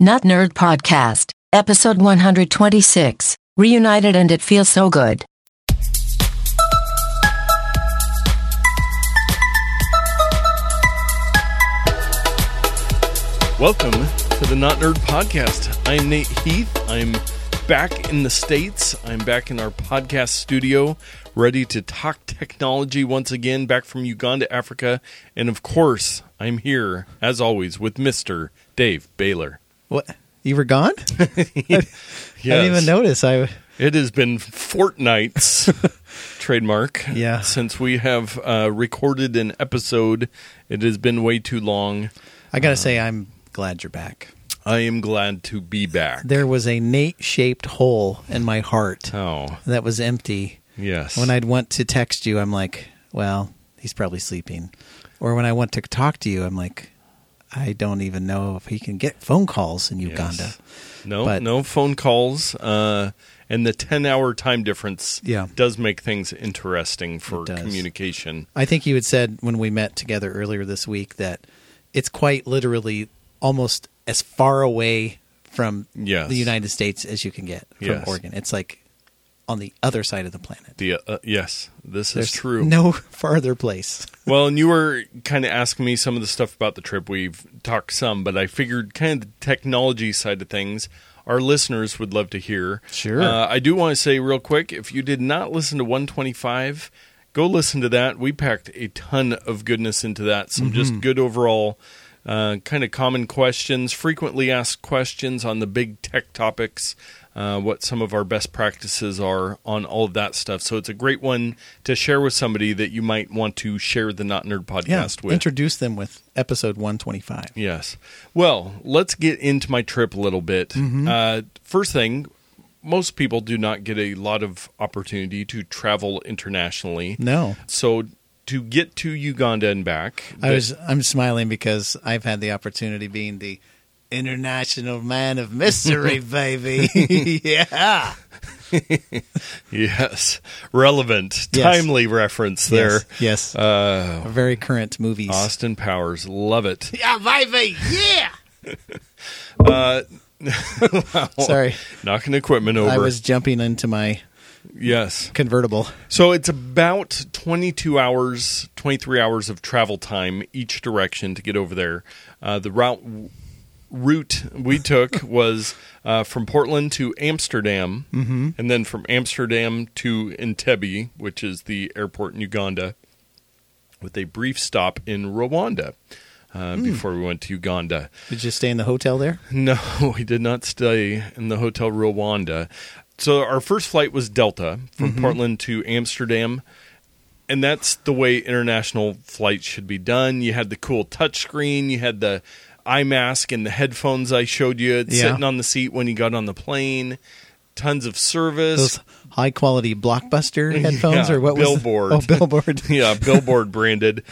Not Nerd Podcast, episode 126. Reunited and it feels so good. Welcome to the Not Nerd Podcast. I'm Nate Heath. I'm back in the States. I'm back in our podcast studio, ready to talk technology once again, back from Uganda, Africa. And of course, I'm here, as always, with Mr. Dave Baylor. What? You were gone? I didn't even notice. I It has been fortnights, trademark, Yeah. since we have uh, recorded an episode. It has been way too long. I got to say I'm glad you're back. I am glad to be back. There was a Nate-shaped hole in my heart Oh, that was empty. yes. When I'd want to text you, I'm like, well, he's probably sleeping. Or when I want to talk to you, I'm like, I don't even know if he can get phone calls in Uganda. Yes. No, But- no phone calls. Uh, and the 10 hour time difference Yeah. does make things interesting for communication. I think you had said when we met together earlier this week that it's quite literally almost as far away from Yes. the United States as you can get from Yes. Oregon. It's like on the other side of the planet. The, uh, yes, this There's is true. No farther place. Well, and you were kind of asking me some of the stuff about the trip. We've talked some, but I figured kind of the technology side of things. Our listeners would love to hear. Sure. Uh, I do want to say real quick if you did not listen to 125, go listen to that. We packed a ton of goodness into that. Some Mm-hmm. just good overall, uh, kind of common questions, frequently asked questions on the big tech topics. Uh, what some of our best practices are on all of that stuff. So it's a great one to share with somebody that you might want to share the Not Nerd Yeah. podcast with. Introduce them with episode 125. Yes. Well, let's get into my trip a little bit. Mm-hmm. Uh, first thing, most people do not get a lot of opportunity to travel internationally. No. So to get to Uganda and back, I was I'm smiling because I've had the opportunity being the international man of mystery, baby. yeah. yes, relevant, Yes. timely reference there. Yes. yes. Uh, Very current movies. Austin Powers, love it. Yeah, baby. Yeah. Uh, Sorry. knocking equipment over. I was jumping into my yes. convertible. So it's about 22 hours, 23 hours of travel time each direction to get over there. Uh, the route route we took was uh, from Portland to Amsterdam, Mm-hmm. and then from Amsterdam to Entebbe, which is the airport in Uganda, with a brief stop in Rwanda. Uh, Hmm. Before we went to Uganda, Did you stay in the hotel there? no, we did not stay in the Hotel Rwanda. So our first flight was Delta from mm-hmm. Portland to Amsterdam. And that's the way international flights should be done. You had the cool touchscreen, you had the eye mask and the headphones I showed you Yeah. sitting on the seat when you got on the plane. Tons of service. Those high quality blockbuster headphones Yeah, or what Billboard. was the, Oh, billboard. yeah, billboard branded.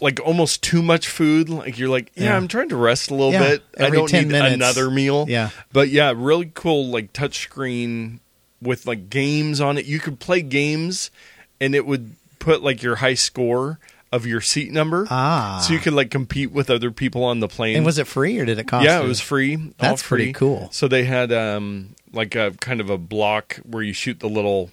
Like almost too much food. Like you're like, yeah, Yeah. I'm trying to rest a little Yeah, bit. I don't 10 need minutes. another meal. Yeah. But yeah, really cool like touchscreen with like games on it. You could play games and it would put like your high score of your seat number. Ah. So you could like compete with other people on the plane. And was it free or did it cost? yeah, it was free. That's free. pretty cool. So they had um like a kind of a block where you shoot the little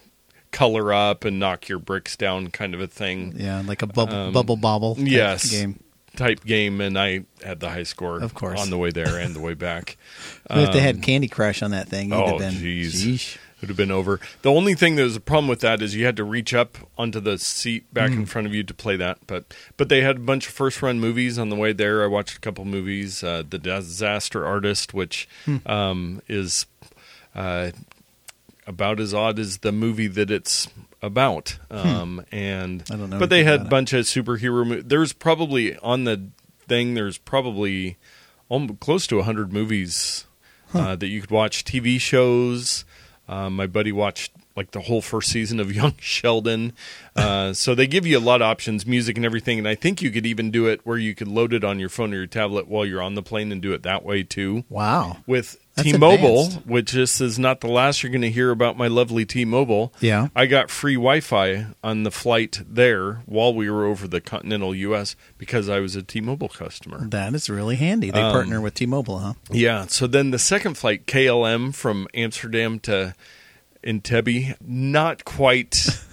color up and knock your bricks down kind of a thing Yeah, like a bubble Um, bubble bobble type yes game. type game and I had the high score Of course. on the way there and the way back. if they Um, had Candy Crush on that thing, oh, have been jeez. would have been over. The only thing that was a problem with that is you had to reach up onto the seat back Mm. in front of you to play that. But but they had a bunch of first run movies on the way there. I watched a couple movies. Uh, the Disaster Artist, which Hmm. um, is uh, about as odd as the movie that it's about. Um, And Hmm. I don't know But they had a it. bunch of superhero. Mo- there's probably on the thing. There's probably almost close to hundred movies uh, that you could watch. TV shows. Um, my buddy watched like the whole first season of Young Sheldon. Uh, so they give you a lot of options, music and everything. And I think you could even do it where you could load it on your phone or your tablet while you're on the plane and do it that way too. Wow. With That's T-Mobile, advanced. which this is not the last you're going to hear about my lovely T-Mobile. Yeah. I got free Wi-Fi on the flight there while we were over the continental U.S. because I was a T-Mobile customer. That is really handy. They Um, partner with T-Mobile, huh? Yeah. So then the second flight, KLM from Amsterdam to Entebbe, not quite.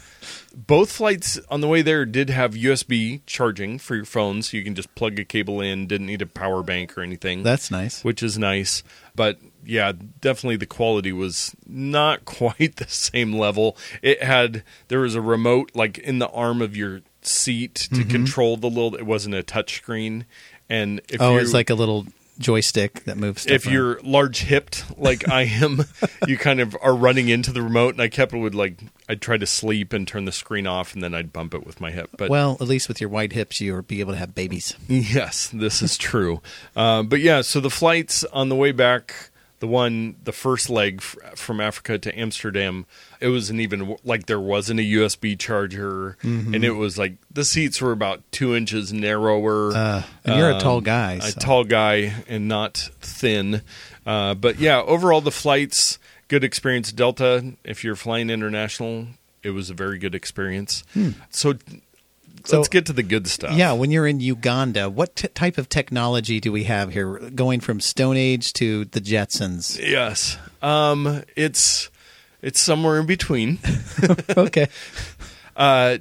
Both flights on the way there did have USB charging for your phone, so you can just plug a cable in. Didn't need a power bank or anything. That's nice. which is nice. But yeah, definitely the quality was not quite the same level. It had there was a remote like in the arm of your seat to Mm-hmm. control the little. It wasn't a touch screen, and if Oh, it's like a little joystick that moves. If around. you're large hipped like I am, you kind of are running into the remote, and I kept it would like I'd try to sleep and turn the screen off, and then I'd bump it with my hip. But well, at least with your wide hips, you'll be able to have babies. Yes, this is true. uh, but yeah, so the flights on the way back, the one, the first leg f- from Africa to Amsterdam, it wasn't even like there wasn't a USB charger, Mm-hmm. and it was like the seats were about two inches narrower. Uh, and you're a Um, tall guy. a tall guy and not thin. Uh, but yeah, overall the flights good experience. Delta, if you're flying international, it was a very good experience. Hmm. So- Let's get to the good stuff. Yeah, when you're in Uganda, what t- type of technology do we have here? Going from Stone Age to the Jetsons. Yes. Um, it's it's somewhere in between. okay, Uh,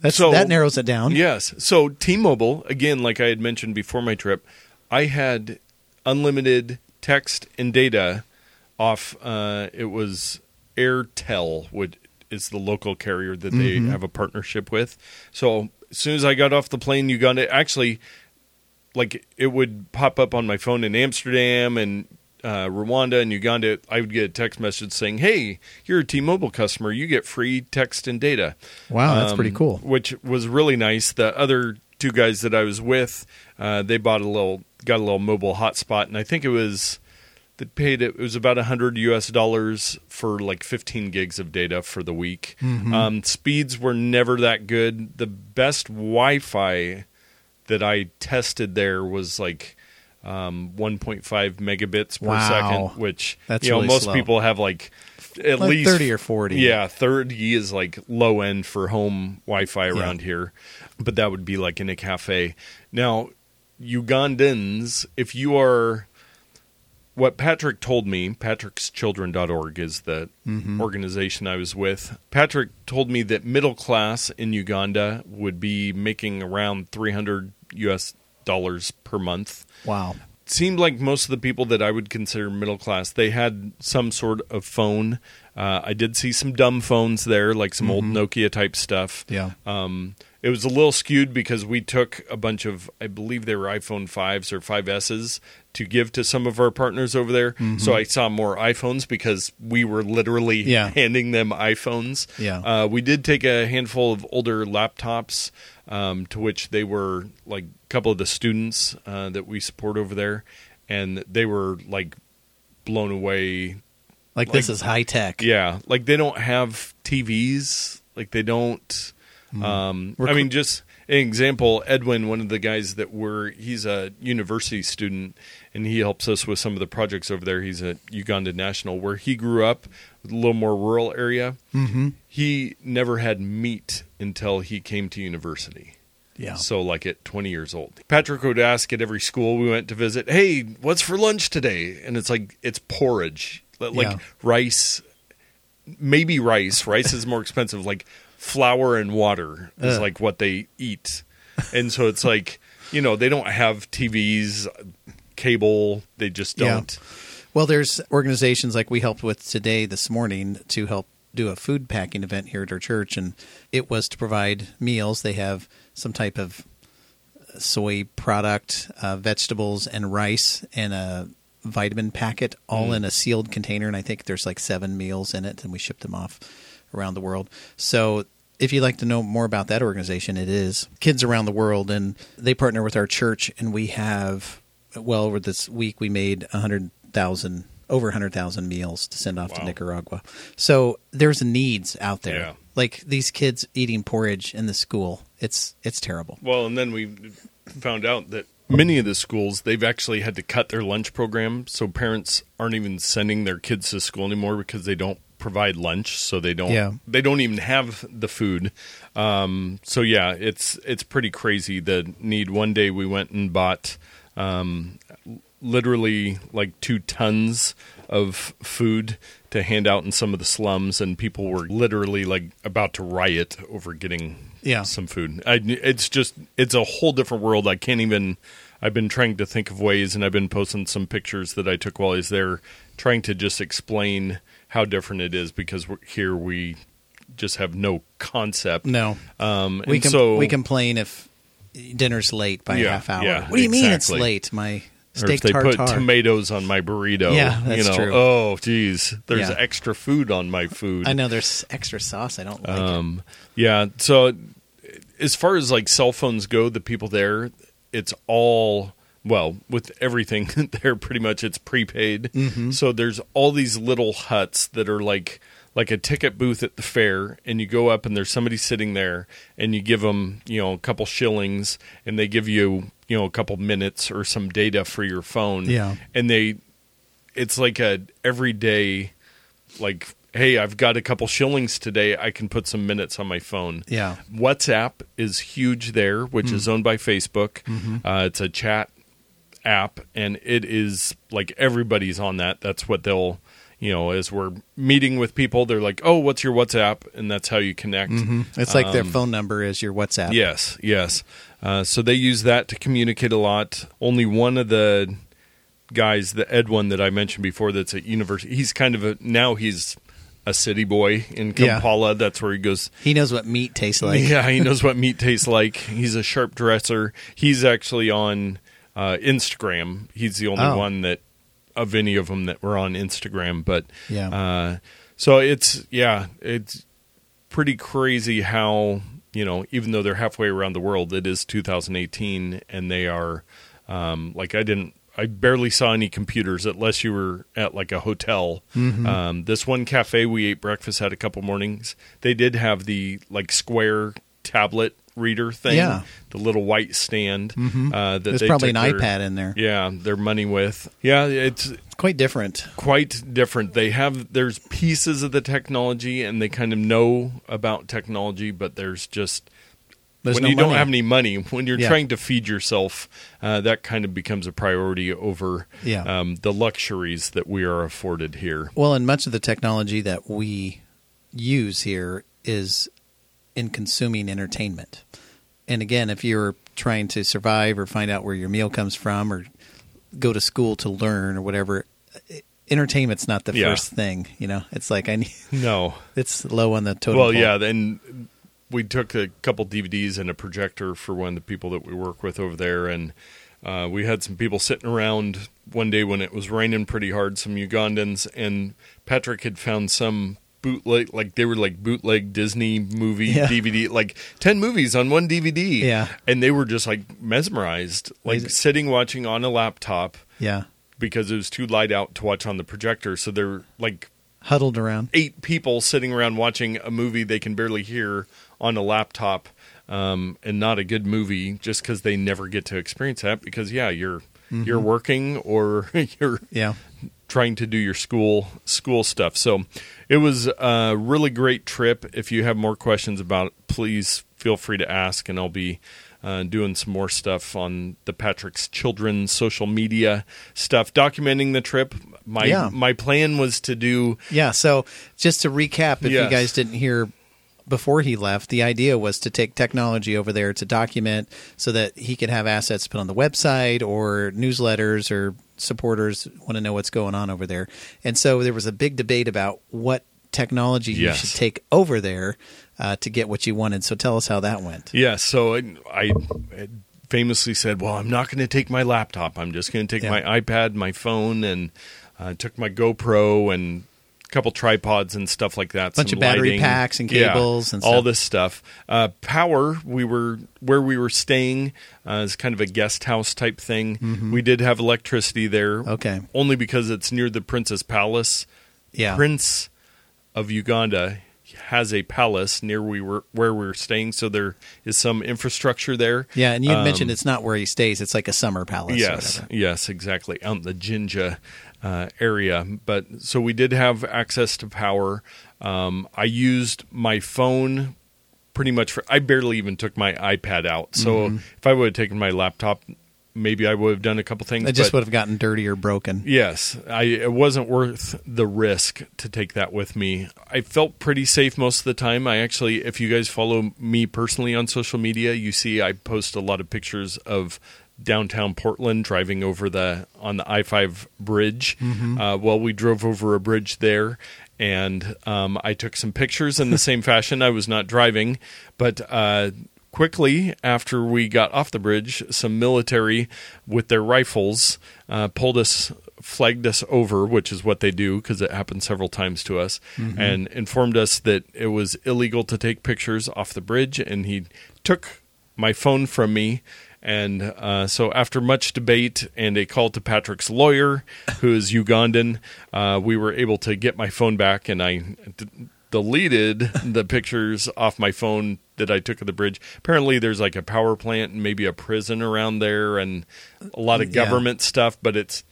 That's, So- that narrows it down. yes. So T-Mobile, again, like I had mentioned before my trip, I had unlimited text and data off. Uh, it was Airtel, which is the local carrier that they have a partnership with. So as soon as I got off the plane, Uganda actually like it would pop up on my phone in Amsterdam and uh, Rwanda and Uganda. I would get a text message saying, "Hey, you're a T-Mobile customer. You get free text and data." Wow, that's Um, pretty cool. Which was really nice. The other two guys that I was with, uh, they bought a little, got a little mobile hotspot, and I think it was they paid it. Was about a hundred U.S. dollars for like 15 gigs of data for the week. Mm-hmm. Um, speeds were never that good. The best Wi-Fi that I tested there was like um, 1.5 megabits per Wow. second, which That's you know really most slow. people have like at Like least 30 or 40. Yeah, 30 is like low end for home Wi-Fi around here, but that would be like in a cafe. Now, Ugandans, if you are what Patrick told me, patrickschildren.org is the Mm-hmm. organization I was with. Patrick told me that middle class in Uganda would be making around 300 US dollars per month. Wow. Seemed like most of the people that I would consider middle class, they had some sort of phone. Uh, I did see some dumb phones there, like some old Nokia type stuff. Yeah. Um, it was a little skewed because we took a bunch of, I believe they were iPhone 5s or 5Ss to give to some of our partners over there. So I saw more iPhones because we were literally Yeah. handing them iPhones. Yeah. Uh, we did take a handful of older laptops, um, to which they were like a couple of the students uh, that we support over there, and they were like blown away Like, Like- this is high tech. yeah, like they don't have TVs. Like they don't. Um, We're I mean, just an example. Edwin, one of the guys that we're, he's a university student, and he helps us with some of the projects over there. He's a Uganda national, where he grew up, a little more rural area. Mm-hmm. He never had meat until he came to university. Yeah. So, like at 20 years old. Patrick would ask at every school we went to visit, Hey, what's for lunch today? And it's like, it's porridge. Like Yeah. rice, maybe rice. Rice is more expensive. Like flour and water is Ugh. like what they eat. And so it's like, you know, they don't have TVs, cable. They just don't. Well, there's organizations like we helped with today this morning to help do a food packing event here at our church, and it was to provide meals. They have some type of soy product, uh, vegetables, and rice, and a vitamin packet, all Mm. in a sealed container. And I think there's like seven meals in it, and we ship them off around the world. So if you'd like to know more about that organization, it is Kids Around the World, and they partner with our church, and we have well over this week we made a hundred thousand over 100,000 meals to send off to Nicaragua. So there's needs out there. Yeah. Like these kids eating porridge in the school. It's it's terrible. Well, and then we found out that many of the schools they've actually had to cut their lunch program, so parents aren't even sending their kids to school anymore because they don't provide lunch, so they don't Yeah. they don't even have the food. Um, so yeah, it's it's pretty crazy the need. One day we went and bought um, literally like two tons of food to hand out in some of the slums, and people were literally like about to riot over getting Yeah. some food. I, it's just it's a whole different world. I can't even. I've been trying to think of ways, and I've been posting some pictures that I took while I was there, trying to just explain how different it is because here we just have no concept. No. Um, We and can so we complain if dinner's late by a Yeah, half hour. yeah, what do you mean it's late? My or steak if they tartare. put tomatoes on my burrito. Yeah, that's you know, true. Oh, geez, there's Yeah. extra food on my food. I know there's extra sauce. I don't like it. Um, yeah. So as far as like cell phones go, the people there, it's all well with everything there. Pretty much, it's prepaid. Mm-hmm. So there's all these little huts that are like like a ticket booth at the fair, and you go up and there's somebody sitting there, and you give them you know a couple shillings, and they give you you know a couple minutes or some data for your phone. Yeah. and they it's like a everyday like hey i've got a couple shillings today i can put some minutes on my phone Yeah. whatsapp is huge there which is owned by facebook uh, it's a chat app and it is like everybody's on that that's what they'll you know as we're meeting with people they're like oh what's your whatsapp and that's how you connect It's like their Um, phone number is your WhatsApp. Yes, yes. Uh, so they use that to communicate a lot. Only one of the guys, the Edwin that I mentioned before, that's at university. He's kind of a now he's a city boy in Yeah. Kampala. That's where he goes. He knows what meat tastes like. yeah, he knows what meat tastes like. He's a sharp dresser. He's actually on uh, Instagram. He's the only Oh. one that of any of them that were on Instagram. But Yeah. uh, so it's yeah, it's pretty crazy how you know even though they're halfway around the world, it is 2018, and they are um, like I didn't. I barely saw any computers unless you were at like a hotel. Mm-hmm. Um, this one cafe we ate breakfast at a couple mornings. They did have the like square tablet reader thing, Yeah. Mm-hmm. the little white stand. Uh, that There's they probably an their- iPad in there. Yeah, their money with. Yeah, it's It's quite different. quite different. They have there's pieces of the technology and they kind of know about technology, but there's just There's when no you don't have any money, when you're Yeah. trying to feed yourself, uh, that kind of becomes a priority over Yeah. um, the luxuries that we are afforded here. Well, and much of the technology that we use here is in consuming entertainment. And again, if you're trying to survive or find out where your meal comes from or go to school to learn or whatever, entertainment's not the Yeah. first thing. You know, it's like I need, No, it's low on the total. well, pole. yeah, then we took a couple DVDs and a projector for one of the people that we work with over there, and uh, we had some people sitting around one day when it was raining pretty hard, some Ugandans, and Patrick had found some bootleg, like they were like bootleg Disney movie Yeah. DVD, like ten movies on one DVD, Yeah. and they were just like mesmerized, like sitting watching on a laptop Yeah. because it was too light out to watch on the projector, so they're like Huddled around. eight people sitting around watching a movie they can barely hear on a laptop um, and not a good movie just because they never get to experience that because yeah you're you're working or you're Yeah. trying to do your school school stuff so it was a really great trip if you have more questions about it please feel free to ask and i'll be uh, doing some more stuff on the patrick's children social media stuff documenting the trip my Yeah. my plan was to do Yeah. So just to recap, if Yes. you guys didn't hear before he left, the idea was to take technology over there to document so that he could have assets put on the website or newsletters or supporters want to know what's going on over there. And so there was a big debate about what technology you should take over there uh, to get what you wanted. So tell us how that went. Yeah, so I, I famously said, "Well, I'm not going to take my laptop. I'm just going to take Yeah. my iPad, my phone, and I took my GoPro and couple tripods and stuff like that. A Bunch some of battery lighting. packs and Yeah, cables and all this stuff. Uh, power. We were where we were staying uh, is kind of a guest house type thing. We did have electricity there. Mm-hmm. Okay. only because it's near the Prince's Palace. Yeah. Prince of Uganda has a palace near we were where we were staying, so there is some infrastructure there. Yeah, and you Um, mentioned it's not where he stays; it's like a summer palace. Yes, yes, exactly. Um, the Jinja uh, area. But so we did have access to power. Um, I used my phone pretty much for, I barely even took my iPad out. So Mm-hmm. if I would have taken my laptop, maybe I would have done a couple things. It just would have gotten dirty or broken. Yes, I, it wasn't worth the risk to take that with me. I felt pretty safe most of the time. I actually, if you guys follow me personally on social media, you see I post a lot of pictures of downtown Portland driving over the on the I five bridge. Uh, well, we drove over a bridge there. And um, I took some pictures in the same fashion. I was not driving, but uh, quickly after we got off the bridge, some military with their rifles uh, pulled us, flagged us over, which is what they do because it happened several times to us, and informed us that it was illegal to take pictures off the bridge. And he took my phone from me. And uh, so, after much debate and a call to Patrick's lawyer, who is Ugandan, uh, we were able to get my phone back, and I d- deleted the pictures off my phone that I took of the bridge. Apparently, there's like a power plant and maybe a prison around there, and a lot of Yeah. government stuff. But it's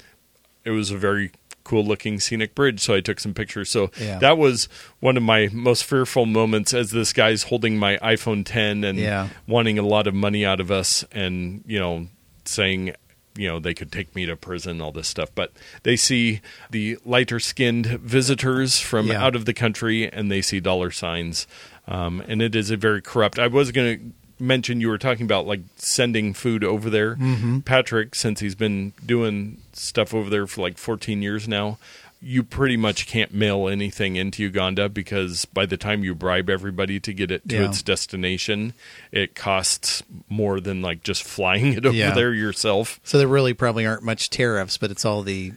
it was a very cool looking scenic bridge, so I took some pictures. So Yeah. that was one of my most fearful moments as this guy's holding my iPhone 10 and Yeah. wanting a lot of money out of us, and you know saying. You know, they could take me to prison, all this stuff. But they see the lighter skinned visitors from Yeah. out of the country and they see dollar signs. Um, and it is a very corrupt. I was going to mention you were talking about like sending food over there. Mm-hmm. Patrick, since he's been doing stuff over there for like 14 years now, you pretty much can't mail anything into Uganda because by the time you bribe everybody to get it to Yeah. its destination, it costs more than like just flying it over Yeah. there yourself. So there really probably aren't much tariffs, but it's all the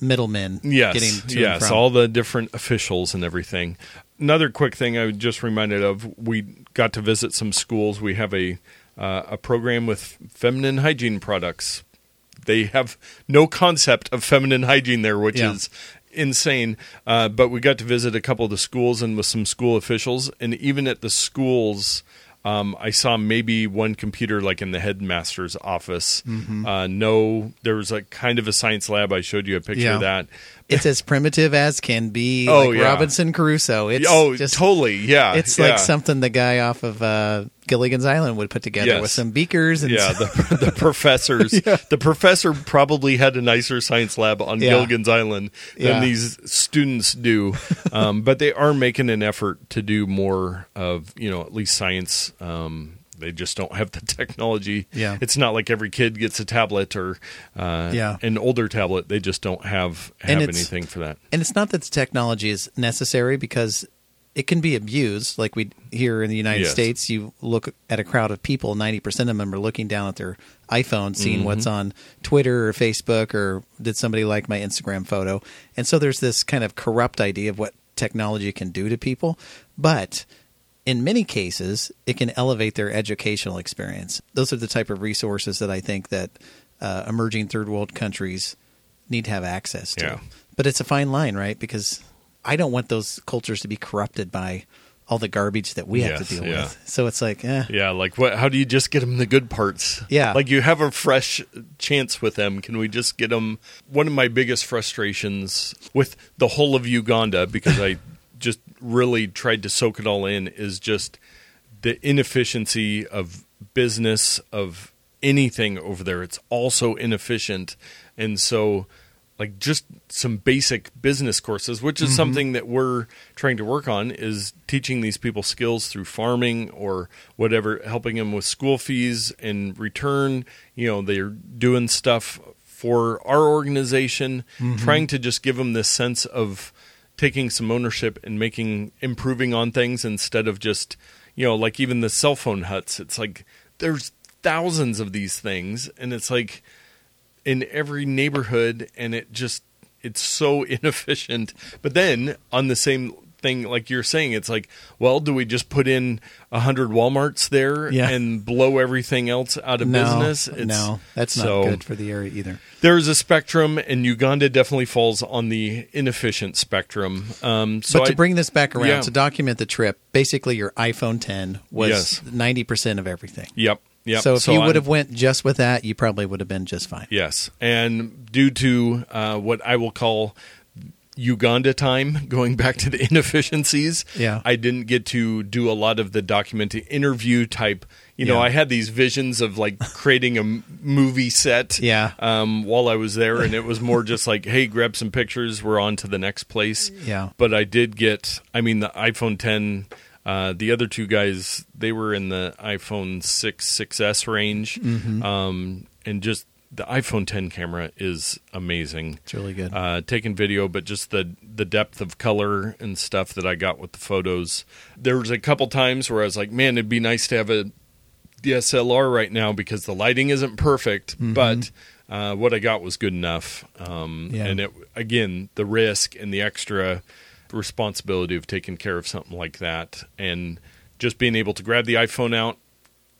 middlemen Yes, getting to yes, and from. all the different officials and everything. Another quick thing I was just reminded of: we got to visit some schools. We have a uh, a program with feminine hygiene products. They have no concept of feminine hygiene there, which Yeah. is insane. Uh, but we got to visit a couple of the schools and with some school officials, and even at the schools. Um, I saw maybe one computer like in the headmaster's office. Mm-hmm. Uh, no, there was a kind of a science lab. I showed you a picture Yeah. of that. It's as primitive as can be. Oh, like yeah. Robinson Crusoe. It's oh, just totally. Yeah, It's yeah. like something the guy off of uh, Gilligan's Island would put together Yes. with some beakers and Yeah, the, the professors. The professor probably had a nicer science lab on Yeah. Gilligan's Island than Yeah. these students do, um, but they are making an effort to do more of you know at least science. Um, they just don't have the technology. Yeah. it's not like every kid gets a tablet or uh, Yeah. an older tablet. They just don't have have anything for that. And it's not that the technology is necessary because it can be abused. Like we here in the United Yes. States, you look at a crowd of people, 90% of them are looking down at their iPhone, seeing Mm-hmm. what's on Twitter or Facebook or did somebody like my Instagram photo. And so there's this kind of corrupt idea of what technology can do to people. But in many cases, it can elevate their educational experience. Those are the type of resources that I think that uh, emerging third world countries need to have access to. Yeah. But it's a fine line, right? Because I don't want those cultures to be corrupted by all the garbage that we have Yes, to deal yeah. with. So it's like, eh. Yeah, like what? How do you just get them the good parts? Yeah. like you have a fresh chance with them. Can we just get them? One of my biggest frustrations with the whole of Uganda, because I really tried to soak it all in, is just the inefficiency of business of anything over there. It's also inefficient, and so like just some basic business courses, which is mm-hmm. something that we're trying to work on, is teaching these people skills through farming or whatever, helping them with school fees in return. You know, they're doing stuff for our organization, mm-hmm. trying to just give them this sense of taking some ownership and making improving on things instead of just you know like even the cell phone huts it's like there's thousands of these things and it's like in every neighborhood and it just it's so inefficient. But then on the same thing, like you're saying, it's like, well, do we just put in a hundred WalMarts there Yeah. and blow everything else out of no, business? It's- no, that's not so good for the area either. There's a spectrum, and Uganda definitely falls on the inefficient spectrum. Um, so but to I- bring this back around Yeah. to document the trip, basically your iPhone 10 was Yes. ninety percent of everything. yep, yep. So if you I- would have went just with that, you probably would have been just fine. Yes, and due to uh, what I will call Uganda time, going back to the inefficiencies, Yeah. I didn't get to do a lot of the documented interview type. You know, Yeah. I had these visions of like creating a m- movie set. Yeah. Um, while I was there, and it was more just like, hey, grab some pictures. We're on to the next place. Yeah. But I did get. I mean, the iPhone 10. Uh, the other two guys, they were in the iPhone 6, 6S range, Mm-hmm. um, and just the iPhone 10 camera is amazing. It's really good. Uh, taking video, but just the the depth of color and stuff that I got with the photos. There was a couple times where I was like, man, it'd be nice to have a DSLR right now because the lighting isn't perfect, Mm-hmm. but uh, what I got was good enough. Um, Yeah. And it again, the risk and the extra responsibility of taking care of something like that, and just being able to grab the iPhone out,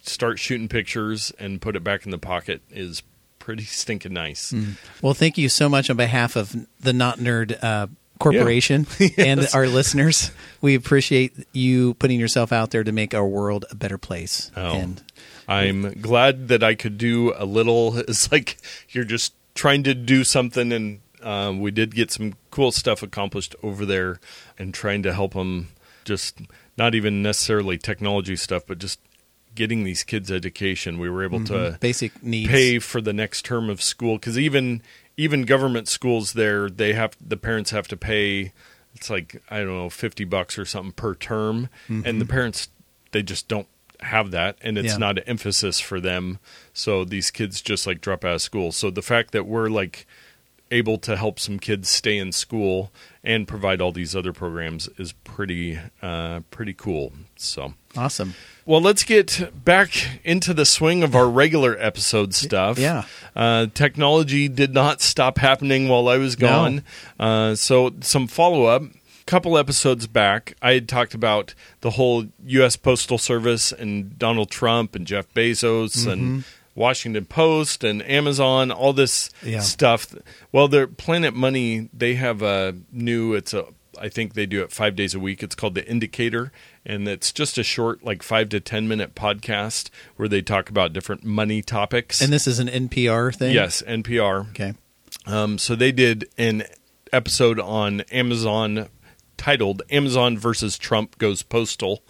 start shooting pictures, and put it back in the pocket is pretty stinking nice. Well, thank you so much on behalf of the Not Nerd uh, Corporation and our listeners. We appreciate you putting yourself out there to make our world a better place. Oh. And I'm glad that I could do a little. It's like you're just trying to do something, and um, we did get some cool stuff accomplished over there, and trying to help them. Just not even necessarily technology stuff, but just getting these kids education. We were able to mm-hmm. basic needs. pay for the next term of school because even even government schools there, they have the parents have to pay. It's like I don't know, fifty bucks or something per term, mm-hmm. and the parents they just don't have that, and it's Yeah. not an emphasis for them. So these kids just like drop out of school. So the fact that we're like able to help some kids stay in school and provide all these other programs is pretty uh, pretty cool. So. Awesome. Well, let's get back into the swing of our regular episode stuff. Yeah. Uh, technology did not stop happening while I was gone. Uh, so, some follow up. Couple episodes back, I had talked about the whole U.S. Postal Service and Donald Trump and Jeff Bezos and Washington Post and Amazon, all this Yeah. stuff. Well, their Planet Money, they have a new. It's a. I think they do it five days a week. It's called the Indicator, and it's just a short, like five to ten minute podcast where they talk about different money topics. And this is an NPR thing? yes, NPR. Okay. Um, so they did an episode on Amazon titled "Amazon versus Trump Goes Postal,"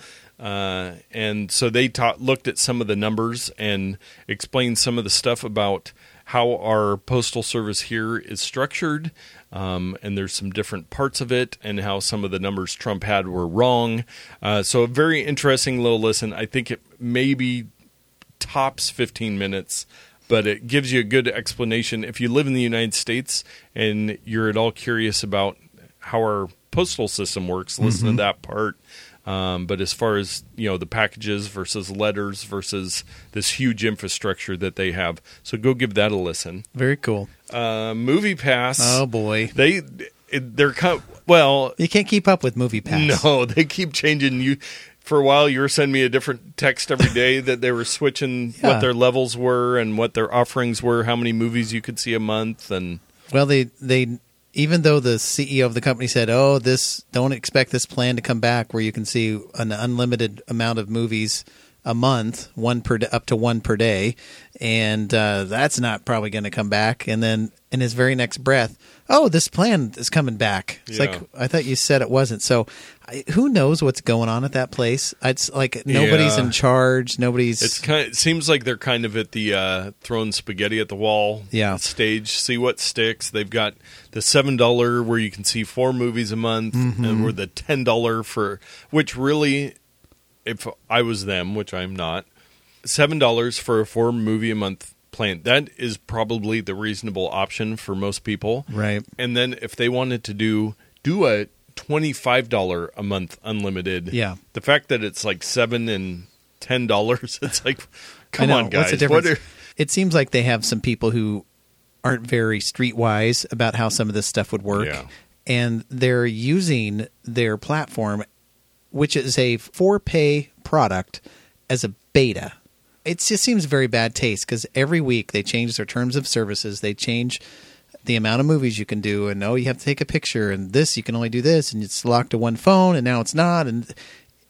uh, and so they looked at some of the numbers and explained some of the stuff about how our postal service here is structured. Um, and there's some different parts of it, and how some of the numbers Trump had were wrong. Uh, so a very interesting little listen. I think it maybe tops 15 minutes, but it gives you a good explanation. If you live in the United States and you're at all curious about how our postal system works, listen to that part. Um, but as far as you know, the packages versus letters versus this huge infrastructure that they have, so go give that a listen. Very cool. Uh, Movie Pass. Oh, boy. they they're kind well. You can't keep up with Movie Pass. No, they keep changing. You for a while, you were sending me a different text every day that they were switching Yeah. what their levels were and what their offerings were, how many movies you could see a month, and Well, they they even though the CEO of the company said, "Oh, this don't expect this plan to come back where you can see an unlimited amount of movies a month, one per up to one per day," and uh, that's not probably going to come back. And then in his very next breath, "Oh, this plan is coming back." It's Yeah. like I thought you said it wasn't. So, I, who knows what's going on at that place? It's like nobody's Yeah. in charge. Nobody's. it's kind. it seems like they're kind of at the uh, throwing spaghetti at the wall Yeah. stage. See what sticks. They've got the seven dollar where you can see four movies a month, Mm-hmm. and or the ten dollar for which really, if I was them, which I'm not, seven dollars for a four movie a month plan. That is probably the reasonable option for most people. right. And then if they wanted to do do a twenty five dollar a month unlimited, Yeah. The fact that it's like seven and ten dollars, it's like, come on, guys, What's the difference? what are- it seems like they have some people who aren't very streetwise about how some of this stuff would work. Yeah. And they're using their platform, which is a for pay product, as a beta. It just seems very bad taste because every week they change their terms of services. They change the amount of movies you can do, and oh, you have to take a picture, and this you can only do this, and it's locked to one phone, and now it's not, and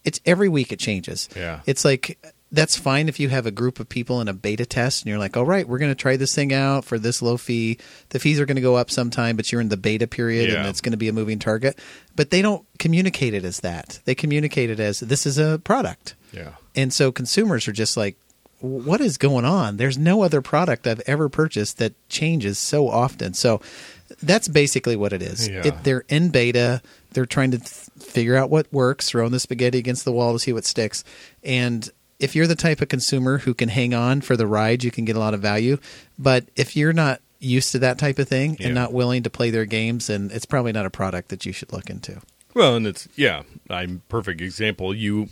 it's every week it changes. Yeah. it's like that's fine if you have a group of people in a beta test, and you're like, all right, we're going to try this thing out for this low fee. The fees are going to go up sometime, but you're in the beta period, and it's going to be a moving target. But they don't communicate it as that. They communicate it as this is a product. Yeah. And so consumers are just like, what is going on? There's no other product I've ever purchased that changes so often. So that's basically what it is. Yeah. It, they're in beta. They're trying to th- figure out what works, throwing the spaghetti against the wall to see what sticks. And if you're the type of consumer who can hang on for the ride, you can get a lot of value. But if you're not used to that type of thing Yeah. and not willing to play their games, then it's probably not a product that you should look into. Well, and it's yeah, I'm perfect example. You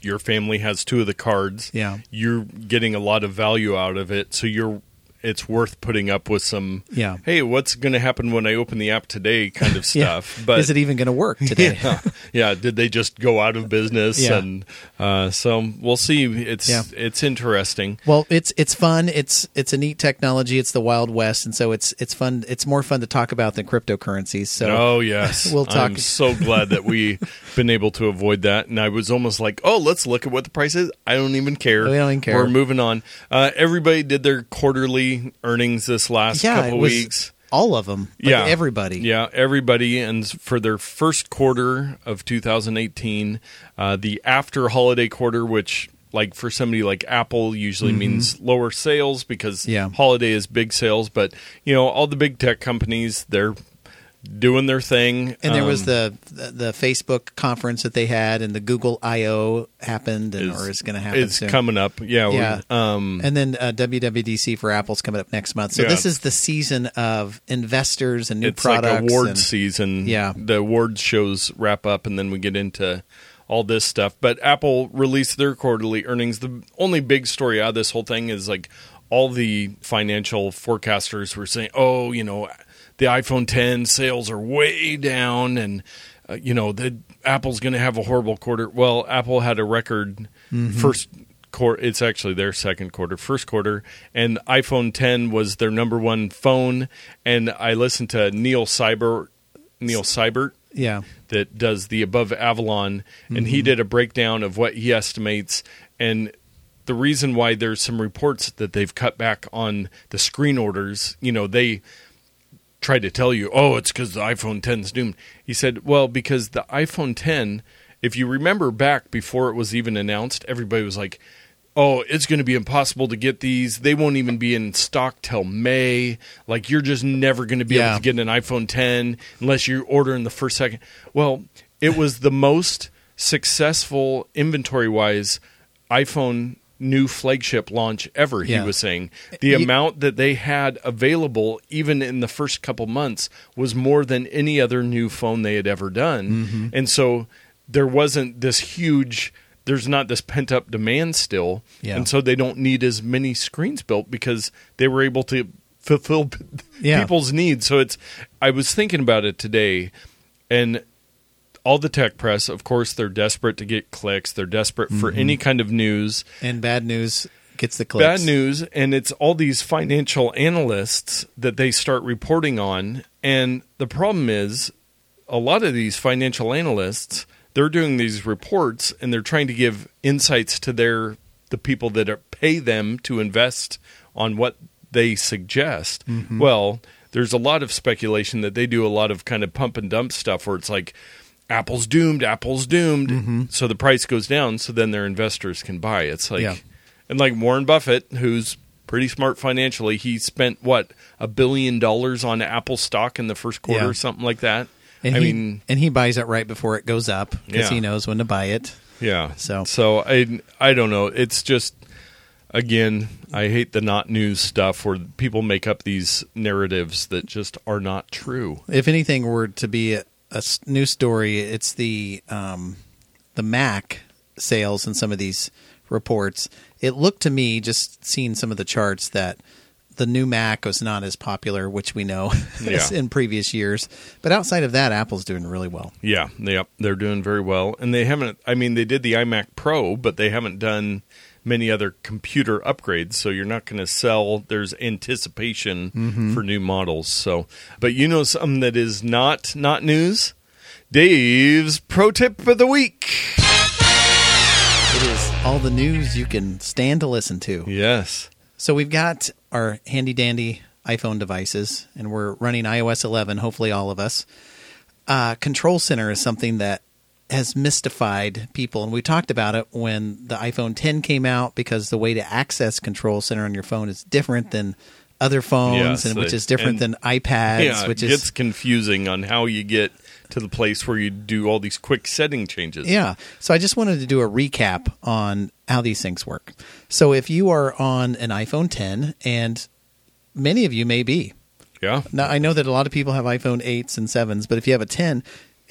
your family has two of the cards. Yeah. You're getting a lot of value out of it, so you're it's worth putting up with some Yeah. hey, what's going to happen when I open the app today kind of Yeah. stuff. But is it even going to work today? yeah, yeah, did they just go out of business Yeah. and uh, so we'll see. It's Yeah. it's interesting. Well, it's it's fun. It's it's a neat technology. It's the Wild West, and so it's it's fun. It's more fun to talk about than cryptocurrencies. So oh yes, we'll talk- I'm so glad that we've been able to avoid that. And I was almost like, oh, let's look at what the price is. I don't even care. We don't even care. We're moving on. Uh, everybody did their quarterly earnings this last yeah, couple weeks. all of them. Like yeah, everybody. Yeah, everybody, and for their first quarter of 2018, uh, the after holiday quarter, which like for somebody like Apple usually means lower sales because Mm-hmm. Yeah. holiday is big sales, but you know all the big tech companies they're doing their thing. And there was Um, the, the the Facebook conference that they had, and the Google I/O happened, and, is- or is going to happen It's soon. coming up. Yeah. Yeah. Um, and then uh, WWDC for Apple's coming up next month. So Yeah. this is the season of investors and new it's like products. award and- season. Yeah. the awards shows wrap up, and then we get into all this stuff. But Apple released their quarterly earnings. The only big story out of this whole thing is like all the financial forecasters were saying, "Oh, you know, the iPhone 10 sales are way down, and uh, you know, the Apple's going to have a horrible quarter." Well, Apple had a record first quarter. It's actually their second quarter, first quarter, and iPhone 10 was their number one phone. And I listened to Neil Cybart, Neil Cybart, yeah, that does the Above Avalon, and Mm-hmm. he did a breakdown of what he estimates and the reason why there's some reports that they've cut back on the screen orders. You know, they try to tell you, oh, it's because the iPhone 10's doomed. He said, well, because the iPhone 10, if you remember back before it was even announced, everybody was like, oh, it's going to be impossible to get these. They won't even be in stock till May. Like, you're just never going to be Yeah. able to get an iPhone 10 unless you order in the first second. Well, it was the most successful inventory wise iPhone new flagship launch ever, he Yeah. was saying. The amount that they had available, even in the first couple months, was more than any other new phone they had ever done. Mm-hmm. And so there wasn't this huge, there's not this pent up demand still. Yeah. And so they don't need as many screens built because they were able to fulfill Yeah. people's needs. So it's, I was thinking about it today and all the tech press, of course, they're desperate to get clicks. They're desperate for mm-hmm. any kind of news. and bad news gets the clicks. Bad news, and it's all these financial analysts that they start reporting on. And the problem is, a lot of these financial analysts, they're doing these reports and they're trying to give insights to their the people that are, pay them to invest on what they suggest. Mm-hmm. Well, there's a lot of speculation that they do a lot of kind of pump and dump stuff where it's like Apple's doomed, Apple's doomed. Mm-hmm. So the price goes down so then their investors can buy. It's like Yeah. and like Warren Buffett, who's pretty smart financially, he spent what a billion dollars on Apple stock in the first quarter, Yeah. or something like that. And I he, mean, and he buys it right before it goes up because Yeah. he knows when to buy it. yeah. So- so I I don't know. It's just again, I hate the not news stuff where people make up these narratives that just are not true. If anything were to be a, news story, it's the um, the Mac sales in some of these reports. It looked to me, just seeing some of the charts, that the new Mac was not as popular, which we know Yeah. in previous years. But outside of that, Apple's doing really well. Yeah, yep, they're doing very well, and they haven't. I mean, they did the iMac Pro, but they haven't done many other computer upgrades. So you're not going to sell. There's anticipation for new models. So, but you know something that is not not news. Dave's pro tip of the week. It is all the news you can stand to listen to. Yes. So we've got our handy dandy iPhone devices, and we're running iOS 11. Hopefully, all of us. Uh, Control Center is something that has mystified people, and we talked about it when the iPhone 10 came out because the way to access Control Center on your phone is different than other phones, Yes, and which is different than iPads, yeah, which it is gets confusing on how you get to the place where you do all these quick setting changes. Yeah. So I just wanted to do a recap on how these things work. So if you are on an iPhone 10, and many of you may be, Yeah. now I know that a lot of people have iPhone 8s and 7s, but if you have a 10,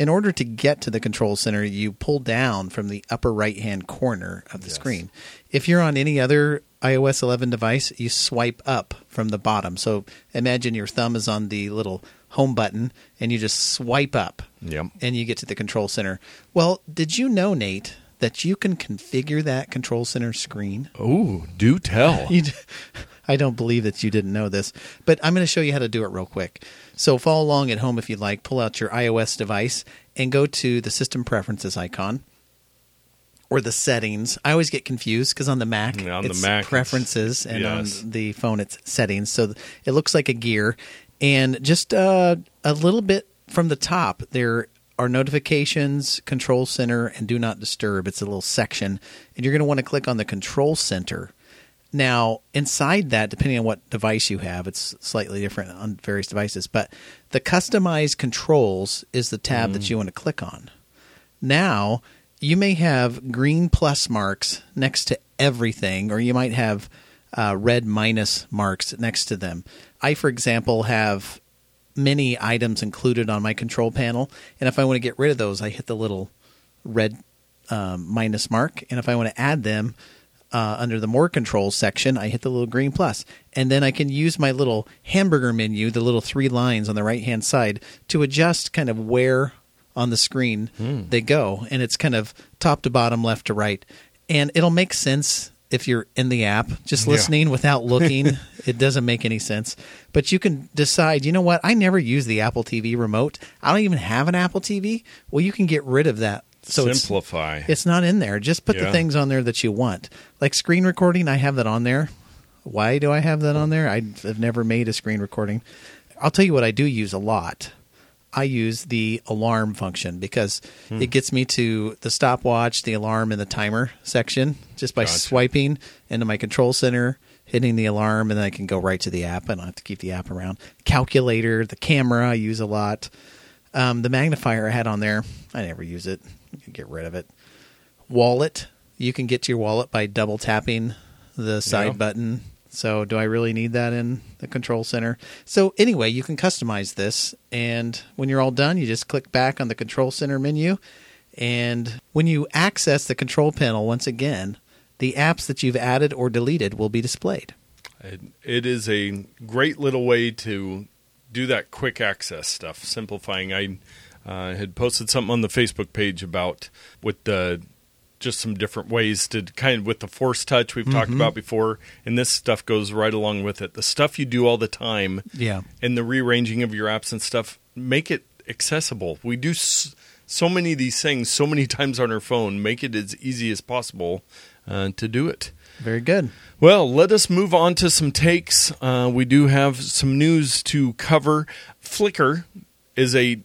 in order to get to the control center, you pull down from the upper right hand corner of the Yes. screen. If you're on any other iOS 11 device, you swipe up from the bottom. So imagine your thumb is on the little home button and you just swipe up Yep. and you get to the control center. Well, did you know, Nate, that you can configure that control center screen? Oh, do tell. You I don't believe that you didn't know this, but I'm going to show you how to do it real quick. So follow along at home if you'd like. Pull out your iOS device and go to the system preferences icon or the settings. I always get confused because on the Mac, Yeah, on the it's Mac, it's- preferences, and yes. on the phone, it's settings. So it looks like a gear, and just uh, a little bit from the top there are notifications, control center, and do not disturb. It's a little section, and you're going to want to click on the control center. Now, inside that, depending on what device you have, it's slightly different on various devices, but the customized controls is the tab that you want to click on. Now, you may have green plus marks next to everything, or you might have uh, red minus marks next to them. I, for example, have many items included on my control panel, and if I want to get rid of those, I hit the little red um, minus mark, and if I want to add them uh, under the more controls section, I hit the little green plus, and then I can use my little hamburger menu, the little three lines on the right hand side, to adjust kind of where on the screen they go, and it's kind of top to bottom, left to right, and it'll make sense if you're in the app. Just Yeah. listening without looking, it doesn't make any sense. But you can decide, you know what? I never use the Apple TV remote. I don't even have an Apple TV. Well, you can get rid of that. So Simplify. it's not in there. Just put the things on there that you want. Like screen recording, I have that on there. Why do I have that on there? I've never made a screen recording. I'll tell you what I do use a lot. I use the alarm function because Hmm. it gets me to the stopwatch, the alarm, and the timer section just by Gotcha. swiping into my control center, hitting the alarm, and then I can go right to the app. I don't have to keep the app around. Calculator, the camera, I use a lot. Um, the magnifier I had on there, I never use it. Get rid of it. Wallet, you can get to your wallet by double tapping the side Yeah. button. So, do I really need that in the control center? So, anyway, you can customize this. And when you're all done, you just click back on the control center menu. And when you access the control panel once again, the apps that you've added or deleted will be displayed. It is a great little way to do that quick access stuff, simplifying. I uh, had posted something on the Facebook page about with the just some different ways to kind of with the force touch we've talked about before, and this stuff goes right along with it. The stuff you do all the time, Yeah. and the rearranging of your apps and stuff, make it accessible. We do s- so many of these things so many times on our phone. Make it as easy as possible uh, to do it. Very good. Well, let us move on to some takes. Uh, we do have some news to cover. Flickr is a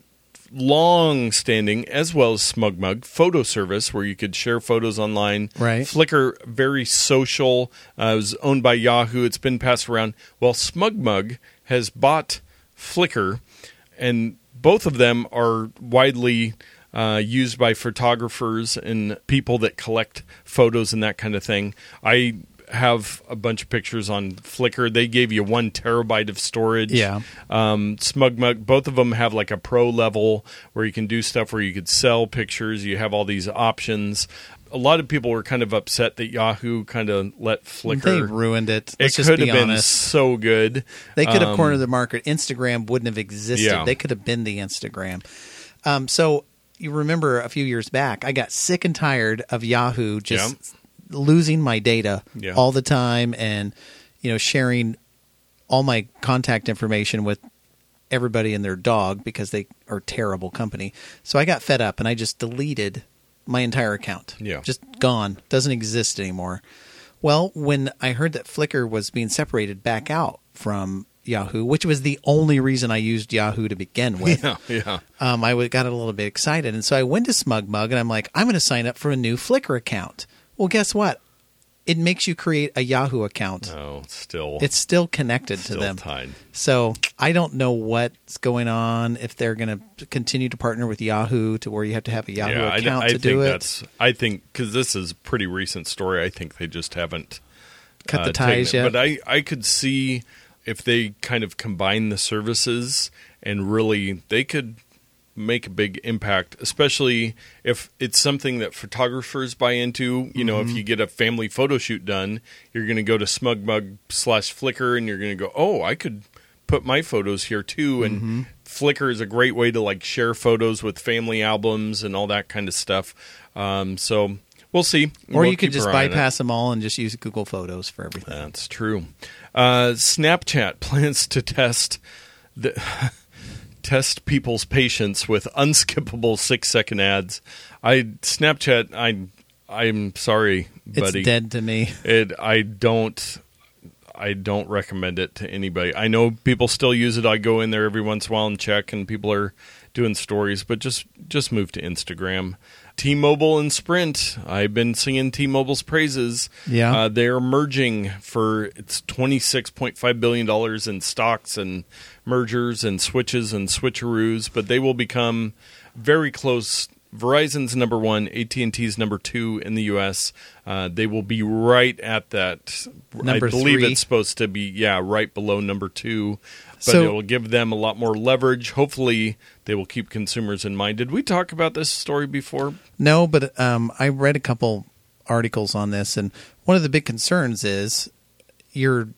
long standing, as well as SmugMug, photo service where you could share photos online. Right. Flickr, very social, uh, it was owned by Yahoo. It's been passed around. Well, SmugMug has bought Flickr, and both of them are widely uh, used by photographers and people that collect photos and that kind of thing. I have a bunch of pictures on Flickr. They gave you one terabyte of storage. Yeah. Um, SmugMug, both of them have like a pro level where you can do stuff where you could sell pictures. You have all these options. A lot of people were kind of upset that Yahoo kind of let Flickr. They ruined it. it Let's just could have been honest. so good. They could have Um, cornered the market. Instagram wouldn't have existed. Yeah. They could have been the Instagram. Um, so you remember a few years back, I got sick and tired of Yahoo just losing my data Yeah. all the time and you know sharing all my contact information with everybody and their dog because they are terrible company. So I got fed up and I just deleted my entire account. Yeah. Just gone. Doesn't exist anymore. Well, when I heard that Flickr was being separated back out from Yahoo, which was the only reason I used Yahoo to begin with, Yeah, yeah. um, I got a little bit excited. And so I went to SmugMug and I'm like, I'm going to sign up for a new Flickr account. Well, guess what? It makes you create a Yahoo account. No, still, It's still connected still to them. tied. So I don't know what's going on. If they're going to continue to partner with Yahoo to where you have to have a Yahoo yeah, I, account I to think do it, that's. I think because this is a pretty recent story. I think they just haven't cut the uh, taken ties it. yet. But I, I could see if they kind of combine the services and really they could make a big impact, especially if it's something that photographers buy into. You know, if Mm-hmm. you get a family photo shoot done, you're going to go to SmugMug slash Flickr and you're going to go, oh, I could put my photos here too. And Mm-hmm. Flickr is a great way to like share photos with family albums and all that kind of stuff. Um, so we'll see. or We'll you could just our eye on it. bypass them all and just use Google Photos for everything. That's true. Uh, Snapchat plans to test the test people's patience with unskippable six second ads. I Snapchat. I I'm sorry, buddy. It's dead to me. It. I don't. I don't recommend it to anybody. I know people still use it. I go in there every once in a while and check, and people are doing stories. But just just move to Instagram. T-Mobile and Sprint. I've been singing T-Mobile's praises. Yeah. uh, they're merging for it's twenty six point five billion dollars in stocks and mergers and switches and switcheroos. But they will become very close. Verizon's number one, AT and T's number two in the U.S. Uh, they will be right at that. Number I believe three. it's supposed to be yeah, right below number two. But So- it will give them a lot more leverage. Hopefully, they will keep consumers in mind. Did we talk about this story before? No, but um, I read a couple articles on this, and one of the big concerns is you're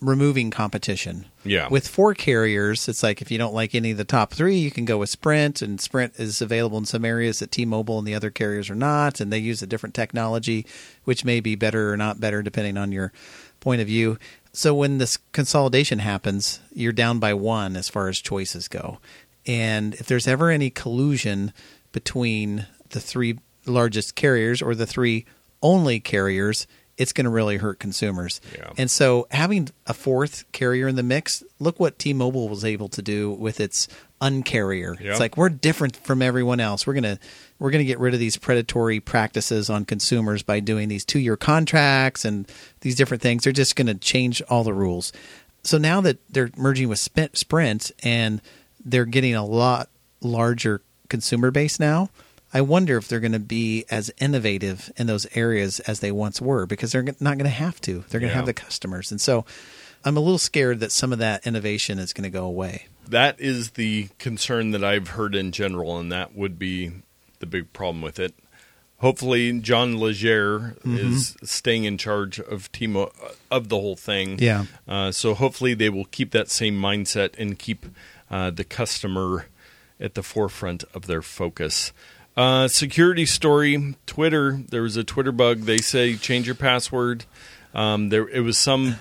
removing competition. Yeah. With four carriers, it's like if you don't like any of the top three, you can go with Sprint, and Sprint is available in some areas that T-Mobile and the other carriers are not, and they use a different technology, which may be better or not better depending on your point of view. So when this consolidation happens, you're down by one as far as choices go. And if there's ever any collusion between the three largest carriers or the three only carriers, it's going to really hurt consumers. Yeah. And so having a fourth carrier in the mix, look what T-Mobile was able to do with its uncarrier. Yeah. It's like we're different from everyone else. We're going to we're going to get rid of these predatory practices on consumers by doing these 2-year contracts and these different things. They're just going to change all the rules. So now that they're merging with Sprint and they're getting a lot larger consumer base now, I wonder if they're going to be as innovative in those areas as they once were because they're not going to have to. They're going to Yeah. have the customers. And so I'm a little scared that some of that innovation is going to go away. That is the concern that I've heard in general, and that would be the big problem with it. Hopefully, John Legere is staying in charge of Timo of the whole thing. Yeah. Uh, so hopefully, they will keep that same mindset and keep uh, the customer at the forefront of their focus. Uh, security story: Twitter. There was a Twitter bug. They say change your password. Um, there, it was some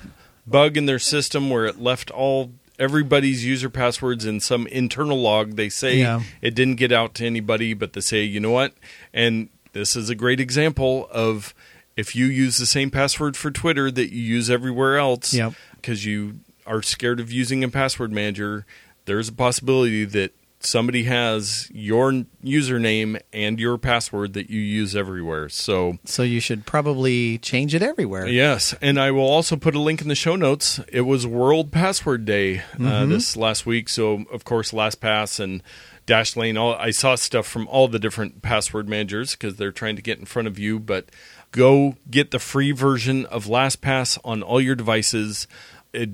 bug in their system where it left all everybody's user passwords in some internal log. They say Yeah. it didn't get out to anybody, but they say, you know what? And this is a great example of if you use the same password for Twitter that you use everywhere else, Yep. because you are scared of using a password manager, there's a possibility that somebody has your username and your password that you use everywhere. So So you should probably change it everywhere. Yes, and I will also put a link in the show notes. It was World Password Day uh, Mm-hmm. this last week, so of course LastPass and Dashlane. All I saw stuff from all the different password managers because they're trying to get in front of you. But Go get the free version of LastPass on all your devices. It,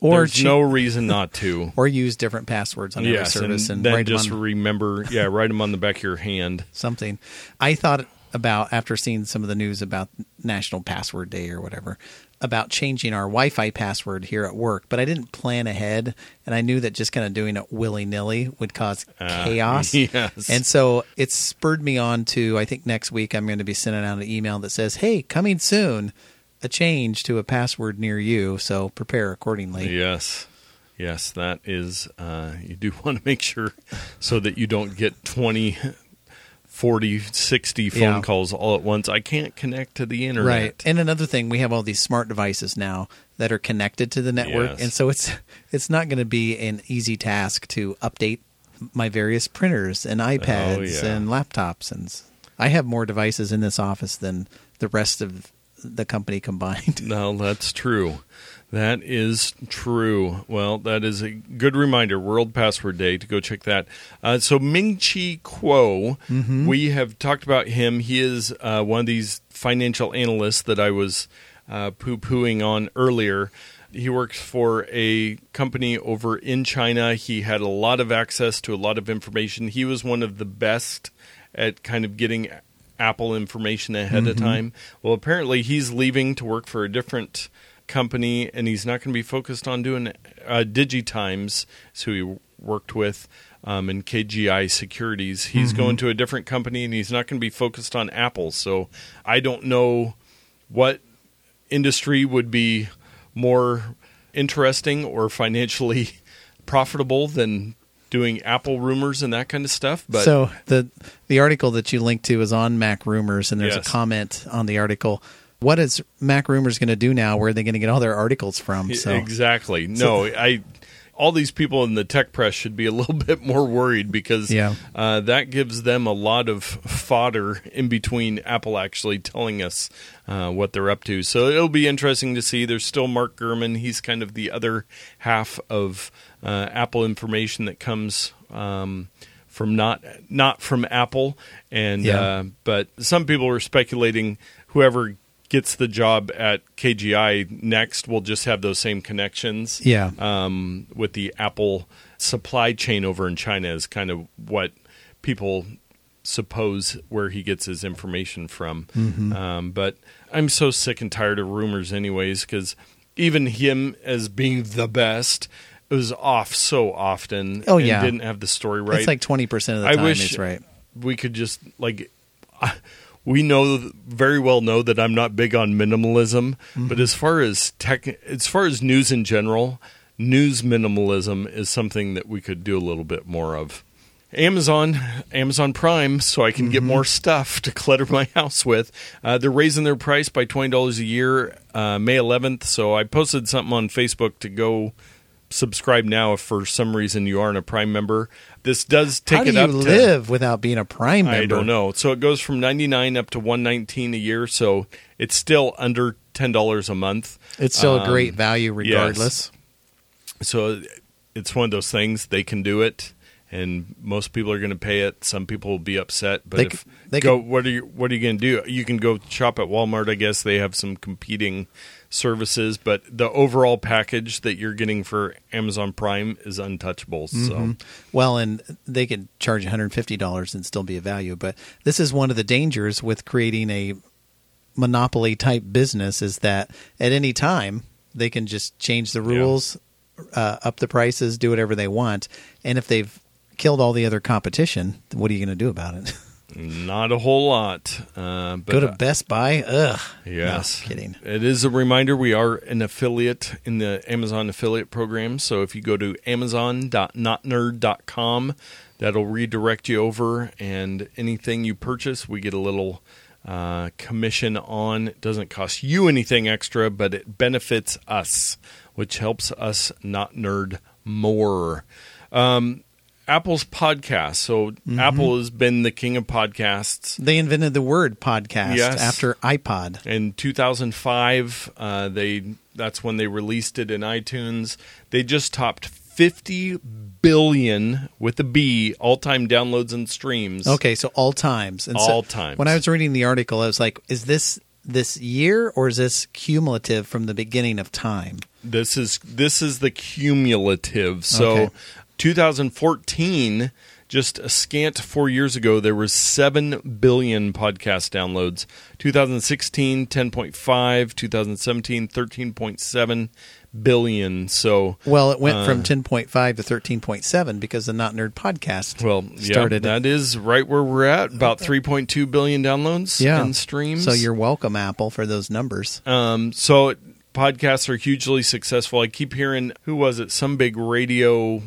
Or there's che- no reason not to. or use different passwords on every service and and, then write them just on remember, yeah, write them on the back of your hand. something. I thought about after seeing some of the news about National Password Day or whatever about changing our Wi-Fi password here at work, but I didn't plan ahead, and I knew that just kind of doing it willy nilly would cause Ah, chaos. yes. And so it spurred me on to. I think next week I'm going to be sending out an email that says, "Hey, coming soon." A change to a password near you, so prepare accordingly. Yes. Yes, that is, uh, you do want to make sure so that you don't get 20, 40, 60 phone Yeah. calls all at once. I can't connect to the internet. Right. And another thing, we have all these smart devices now that are connected to the network, Yes. and so it's it's not going to be an easy task to update my various printers and iPads Oh, yeah. and laptops and I have more devices in this office than the rest of the company combined. No, that's true. That is true. Well, that is a good reminder. World Password Day to go check that. Uh, so Ming Chi Kuo, we have talked about him. He is uh, one of these financial analysts that I was uh, poo pooing on earlier. He works for a company over in China. He had a lot of access to a lot of information. He was one of the best at kind of getting Apple information ahead of time. Well, apparently he's leaving to work for a different company, and he's not going to be focused on doing uh, Digitimes, who he worked with um, in KGI Securities. He's going to a different company, and he's not going to be focused on Apple. So I don't know what industry would be more interesting or financially profitable than doing Apple rumors and that kind of stuff. But so the the article that you linked to is on Mac Rumors, and there's Yes. a comment on the article. What is Mac Rumors going to do now? Where are they going to get all their articles from? So Exactly. No, I. All these people in the tech press should be a little bit more worried because Yeah. uh, that gives them a lot of fodder in between Apple actually telling us uh, what they're up to. So it'll be interesting to see. There's still Mark Gurman. He's kind of the other half of uh, Apple information that comes um, from not not from Apple. And Yeah. uh, but some people are speculating whoever gets the job at KGI next will just have those same connections. Yeah. Um, with the Apple supply chain over in China is kind of what people suppose where he gets his information from. Mm-hmm. Um, but I'm so sick and tired of rumors, anyways, because even him as being the best was off so often. Oh, and yeah. didn't have the story right. it's like twenty percent of the I time. wish it's right. we could just like I- we know very well know that I'm not big on minimalism, Mm-hmm. but as far as tech, as far as news in general, news minimalism is something that we could do a little bit more of. Amazon, Amazon Prime, so I can get Mm-hmm. more stuff to clutter my house with. Uh, they're raising their price by twenty dollars a year, uh, May 11th. So I posted something on Facebook to go subscribe now if for some reason you aren't a Prime member. This does take How do it you up to live without being a Prime member? I don't know. So it goes from 99 up to 119 a year, so it's still under $10 a month. It's still a Um, great value regardless. So it's one of those things they can do it and most people are going to pay it. Some people will be upset, but They if they go could- what are you what are you going to do? You can go shop at Walmart, I guess they have some competing services, but the overall package that you're getting for Amazon Prime is untouchable. So Mm-hmm. Well, and they could charge $150 and still be a value. But this is one of the dangers with creating a monopoly type business is that at any time they can just change the rules, uh, up the prices, do whatever they want. And if they've killed all the other competition, what are you going to do about it? not a whole lot. Uh, but Go to Best Buy? Ugh. Yes. No, kidding. It is a reminder we are an affiliate in the Amazon affiliate program. So if you go to amazon.notnerd.com, that'll redirect you over, and anything you purchase, we get a little uh, commission on. It doesn't cost you anything extra, but it benefits us, which helps us not nerd more. Um, Apple's podcast. So Mm-hmm. Apple has been the king of podcasts. They invented the word podcast Yes. after iPod. In 2005, uh, they that's when they released it in iTunes. They just topped 50 billion with a B all-time downloads and streams. Okay, so all times. And All so times. When I was reading the article, I was like, is this this year, or is this cumulative from the beginning of time? This is this is the cumulative. So, Okay. 2014, just a scant four years ago, there was seven billion podcast downloads. 2016, 10.5. 2017, 13.7 billion. So, Well, it went Uh, from 10.5 to 13.7 because the Not Nerd podcast well, started. it. that is right where we're at. About 3.2 billion downloads yeah. and streams. So you're welcome, Apple, for those numbers. Um, so podcasts are hugely successful. I keep hearing who was it? Some big radio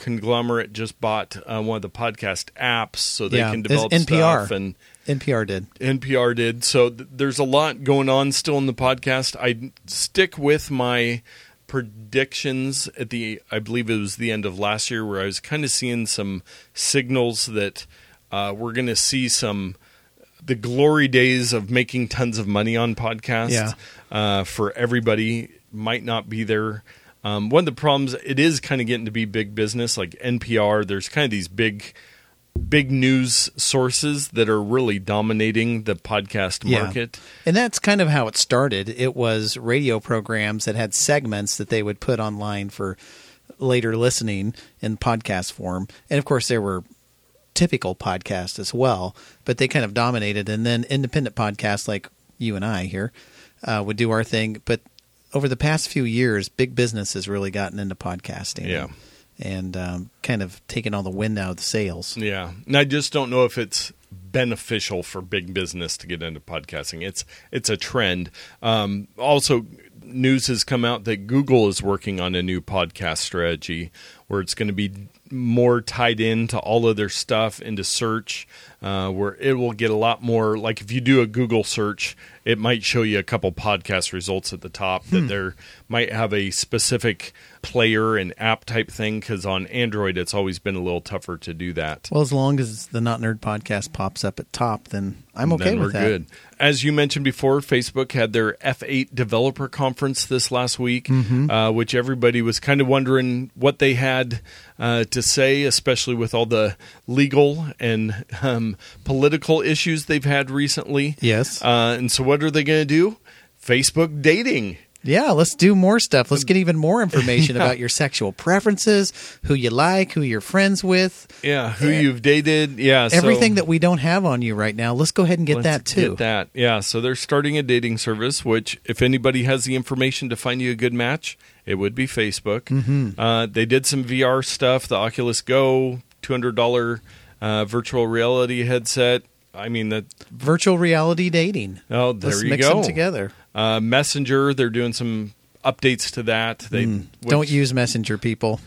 conglomerate just bought uh, one of the podcast apps so they Yeah, can develop NPR. stuff and NPR did. NPR did. So th- there's a lot going on still in the podcast. I stick with my predictions at the I believe it was the end of last year where I was kind of seeing some signals that uh, we're going to see some the glory days of making tons of money on podcasts Yeah. uh, for everybody might not be there. Um, one of the problems it is kind of getting to be big business like NPR. There's kind of these big big news sources that are really dominating the podcast Yeah. market. And that's kind of how it started. It was radio programs that had segments that they would put online for later listening in podcast form. And of course, there were typical podcasts as well, but they kind of dominated. And then independent podcasts like you and I here uh, would do our thing. But over the past few years, big business has really gotten into podcasting. Yeah. And um, kind of taken all the wind out of the sails. Yeah, and I just don't know if it's beneficial for big business to get into podcasting. It's it's a trend. Um, also, news has come out that Google is working on a new podcast strategy where it's going to be more tied into all of their stuff into search, uh, where it will get a lot more. Like if you do a Google search, it might show you a couple podcast results at the top that there might have a specific player and app type thing because on Android it's always been a little tougher to do that. Well, as long as the Not Nerd podcast pops up at top, then I'm okay then with we're that. good. As you mentioned before, Facebook had their F8 developer conference this last week, Mm-hmm. uh, which everybody was kind of wondering what they had uh, to say, especially with all the legal and um, political issues they've had recently. Yes. Uh, and so, what are they going to do? Facebook dating. Yeah, let's do more stuff. Let's get even more information about your sexual preferences, who you like, who you're friends with, Yeah, who you've dated. Yeah, so- everything that we don't have on you right now. Let's go ahead and get that too. Get that, yeah. So they're starting a dating service. Which, if anybody has the information to find you a good match, it would be Facebook. Mm-hmm. Uh, they did some VR stuff. The Oculus Go, two hundred dollar uh, virtual reality headset. I mean the Virtual reality dating. Oh, there Let's you mix go. them together. Uh, Messenger. They're doing some updates to that. They Mm. Don't use Messenger, people.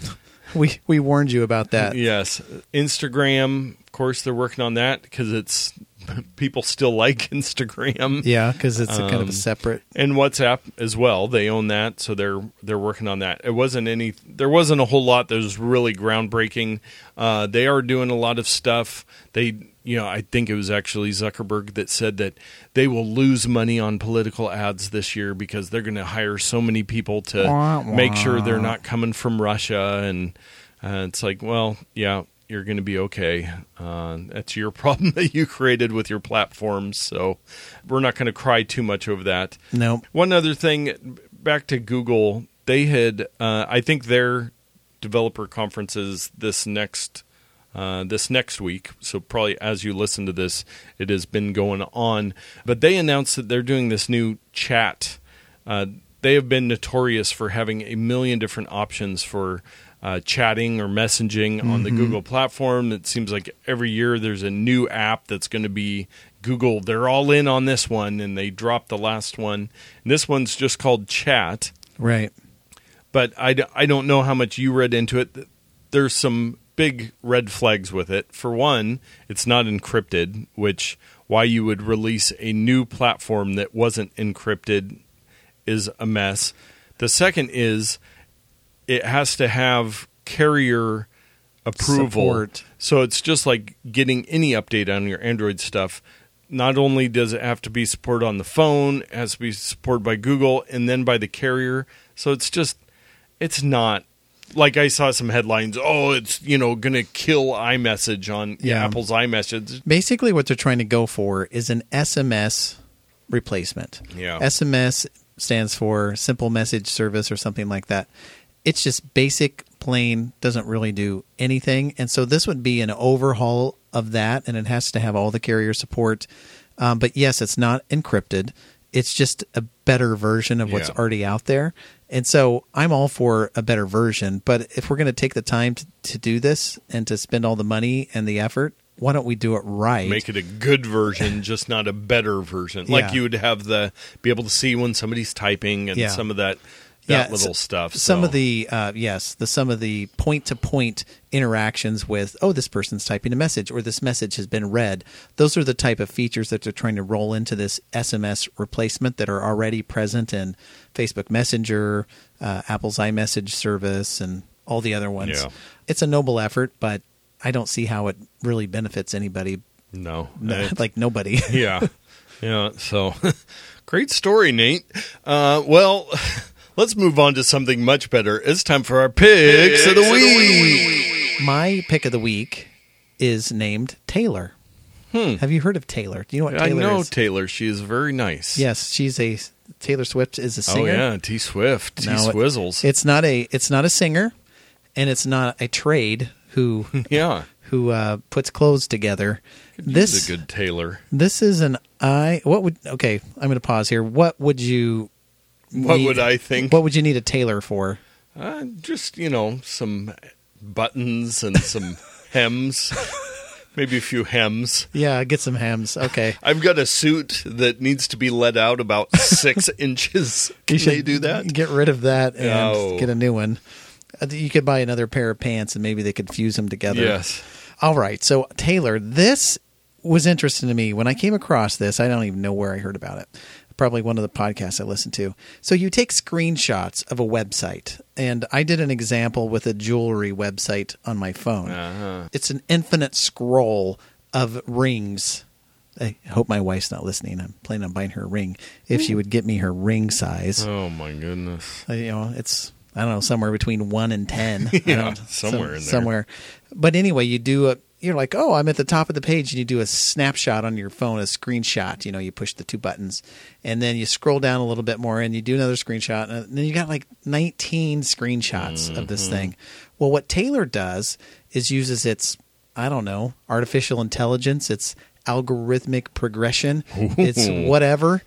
we we warned you about that. Yes, Instagram. Of course, they're working on that because it's people still like Instagram. Yeah, because it's a kind of Um, a separate. and WhatsApp as well. They own that, so they're they're working on that. It wasn't any. There wasn't a whole lot that was really groundbreaking. Uh, they are doing a lot of stuff. They, you know, I think it was actually Zuckerberg that said that they will lose money on political ads this year because they're going to hire so many people to Wah, make sure they're not coming from Russia. And uh, it's like, well, yeah. You're going to be okay. Uh, that's your problem that you created with your platforms. So we're not going to cry too much over that. Nope. One other thing, back to Google, they had, uh, I think their developer conferences this next uh, this next week. So probably as you listen to this, it has been going on. But they announced that they're doing this new chat. Uh, they have been notorious for having a million different options for uh, chatting or messaging on the Google platform. It seems like every year there's a new app that's going to be Google. They're all in on this one, and they dropped the last one. And this one's just called Chat Right. but I, d- I don't know how much you read into it. There's some big red flags with it. For one, it's not encrypted, which why you would release a new platform that wasn't encrypted is a mess. The second is it has to have carrier approval. Support. So it's just like getting any update on your Android stuff. Not only does it have to be supported on the phone, it has to be supported by Google and then by the carrier. So it's just, it's not like I saw some headlines. Oh, it's you know going to kill iMessage on Yeah. Apple's iMessage. Basically, what they're trying to go for is an SMS replacement. Yeah. SMS stands for simple message service or something like that. It's just basic, plain, doesn't really do anything. And so this would be an overhaul of that, and it has to have all the carrier support. Um, but yes, it's not encrypted. It's just a better version of what's Yeah. already out there. And so I'm all for a better version. But if we're going to take the time to, to do this and to spend all the money and the effort, why don't we do it right? Make it a good version, just not a better version. Like Yeah. you would have the be able to see when somebody's typing and Yeah. some of that that Yeah, little s- stuff. Some of the uh, yes, the some of the point to point interactions with oh this person's typing a message or this message has been read. Those are the type of features that they're trying to roll into this SMS replacement that are already present in Facebook Messenger, uh, Apple's iMessage service, and all the other ones. Yeah. It's a noble effort, but I don't see how it really benefits anybody. no, No, like nobody. yeah, yeah. So great story, Nate. Uh, well, let's move on to something much better. It's time for our picks, of the week. My pick of the week is named Tailor. Have you heard of Tailor? Do you know what Hmm. I Taylor know is? Taylor. She is very nice. Yes, she's a Taylor Swift is a singer. Oh yeah, T Swift, T Now, it- Swizzles. It's not a it's not a singer, and it's not a trade who yeah, who uh, puts clothes together. this This is a good Tailor. this is an I. What would okay? I'm going to pause here. What would you? What need- would I think? What would you need a tailor for? Uh, just you know, some buttons and some hems, maybe a few hems. Yeah, get some hems. Okay, I've got a suit that needs to be let out about six inches. Can you they do that? Get rid of that and No. get a new one. Uh, You could buy another pair of pants and maybe they could fuse them together. Yes. All right. So, Tailor, this was interesting to me. When I came across this, I don't even know where I heard about it. Probably one of the podcasts I listen to. So, you take screenshots of a website, and I did an example with a jewelry website on my phone. Uh-huh. It's an infinite scroll of rings. I hope my wife's not listening. I'm planning on buying her a ring. If she would get me her ring size, Oh my goodness. uh, you know, it's I don't know somewhere between one and ten. Yeah, somewhere in there. Somewhere, but anyway, you do a. You're like, oh, I'm at the top of the page, and you do a snapshot on your phone, a screenshot. You know, you push the two buttons, and then you scroll down a little bit more, and you do another screenshot, and then you got like 19 screenshots of this Mm-hmm. thing. Well, what Tailor does is uses its, I don't know, artificial intelligence, its algorithmic progression, it's whatever,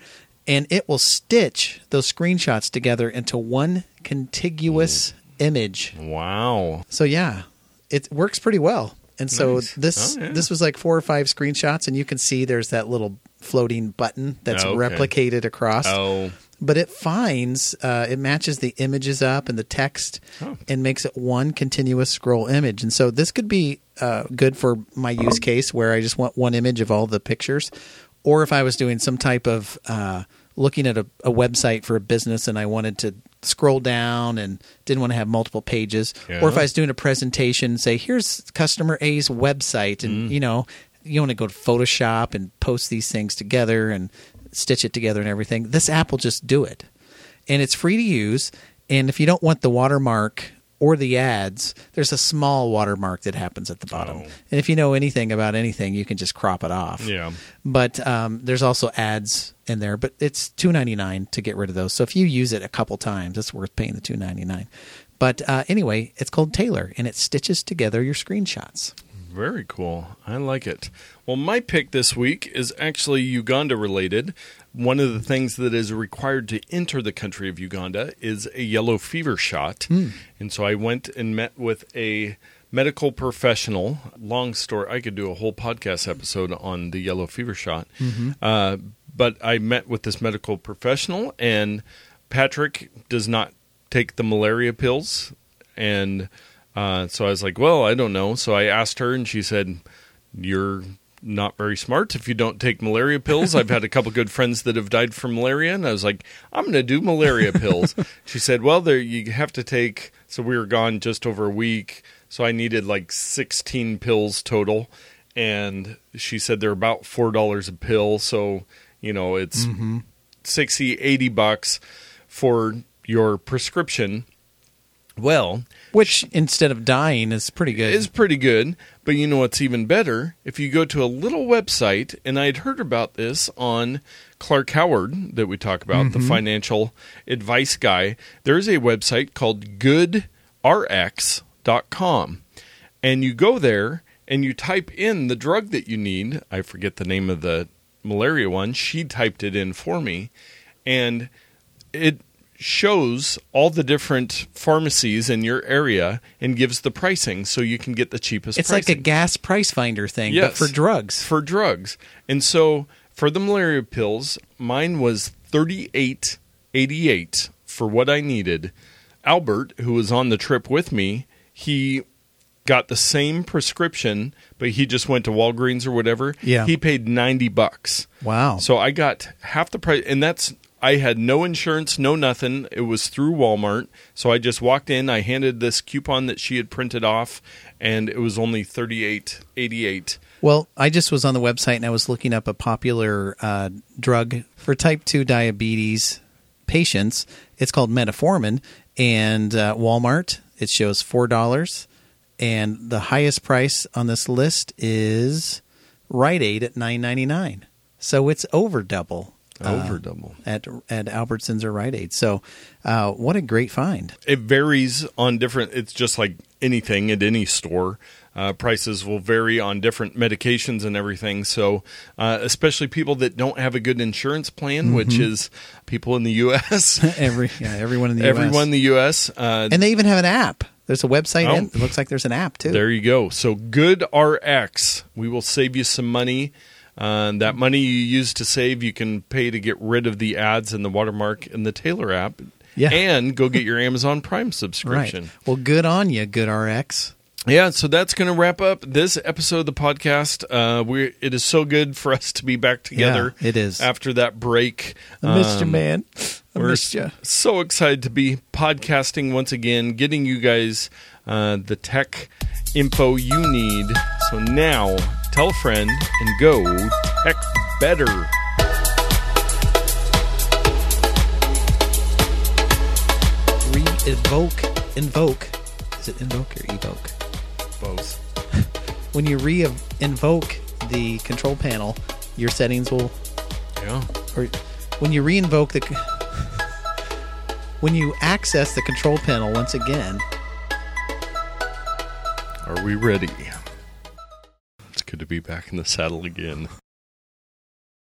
and it will stitch those screenshots together into one contiguous image. Wow. So yeah, it works pretty well. And so Nice. this Oh, yeah. this was like four or five screenshots, and you can see there's that little floating button that's Okay. replicated across. Oh. But it finds uh, it matches the images up and the text, Oh. and makes it one continuous scroll image. And so this could be uh, good for my use case where I just want one image of all the pictures, or if I was doing some type of uh, looking at a, a website for a business and I wanted to scroll down and didn't want to have multiple pages, or if I was doing a presentation, say here's customer A's website, and Mm. you know you want to go to Photoshop and post these things together and stitch it together and everything. This app will just do it, and it's free to use. And if you don't want the watermark or the ads, there's a small watermark that happens at the bottom. Oh. And if you know anything about anything, you can just crop it off. Yeah. But um, there's also ads in there, but it's two ninety nine to get rid of those. So if you use it a couple times, it's worth paying the two ninety nine. But uh, anyway, it's called Tailor, and it stitches together your screenshots. Very cool. I like it. Well, my pick this week is actually Uganda related. One of the things that is required to enter the country of Uganda is a yellow fever shot. And so I went and met with a medical professional. Long story, I could do a whole podcast episode on the yellow fever shot. Uh, but I met with this medical professional, and Patrick does not take the malaria pills. And uh, so I was like, well, I don't know. So I asked her, and she said, you're not very smart if you don't take malaria pills. I've had a couple good friends that have died from malaria, and I was like, I'm going to do malaria pills. she said, well, there you have to take. So we were gone just over a week, so I needed like 16 pills total, and she said they're about four dollars a pill. So you know it's mm-hmm. 60, 80 bucks for your prescription Well, Which instead of dying is pretty good. is pretty good. But you know what's even better? If you go to a little website, and I'd heard about this on Clark Howard that we talk about, the mm-hmm. financial advice guy. There's a website called goodrx.com. And you go there and you type in the drug that you need. I forget the name of the malaria one. She typed it in for me. And it shows all the different pharmacies in your area and gives the pricing so you can get the cheapest it's like a gas price finder thing, Yes. but for drugs. for drugs. And so for the malaria pills, mine was thirty eight eighty eight for what I needed. Albert, who was on the trip with me, he got the same prescription, but he just went to Walgreens or whatever. Yeah. He paid ninety bucks. Wow. So I got half the price, and that's I had no insurance, no nothing. It was through Walmart, so I just walked in. I handed this coupon that she had printed off, and it was only thirty eight eighty eight. Well, I just was on the website and I was looking up a popular uh, drug for type 2 diabetes patients. It's called metformin, and uh, Walmart, it shows $4. And the highest price on this list is Rite Aid at nine ninety nine. So it's over double. Uh, Over double. at at Albertsons or Rite Aid. So, uh, what a great find! It varies on different. It's just like anything at any store. Uh, prices will vary on different medications and everything. So, uh, especially people that don't have a good insurance plan, which is people in the U.S., Every yeah, everyone in the everyone US. in the U.S. Uh, and they even have an app. There's a website. Oh. and it looks like there's an app too. There you go. So good RX. We will save you some money. Uh, that money you use to save, you can pay to get rid of the ads and the watermark in the Tailor app. Yeah. And go get your Amazon Prime right. subscription. Well, good on you, good RX. Yeah, so that's going to wrap up this episode of the podcast. Uh, we it is so good for us to be back together. Yeah, it is. after that break. I missed you, Um, man. I we're missed you. so excited to be podcasting once again, getting you guys uh, the tech info you need. So now, tell a friend and go tech better. Re-evoke, invoke. Is it invoke or evoke? Both. When you re-invoke the control panel, your settings will Yeah. or when you reinvoke the when you access the control panel once again Are we ready? Good to be back in the saddle again.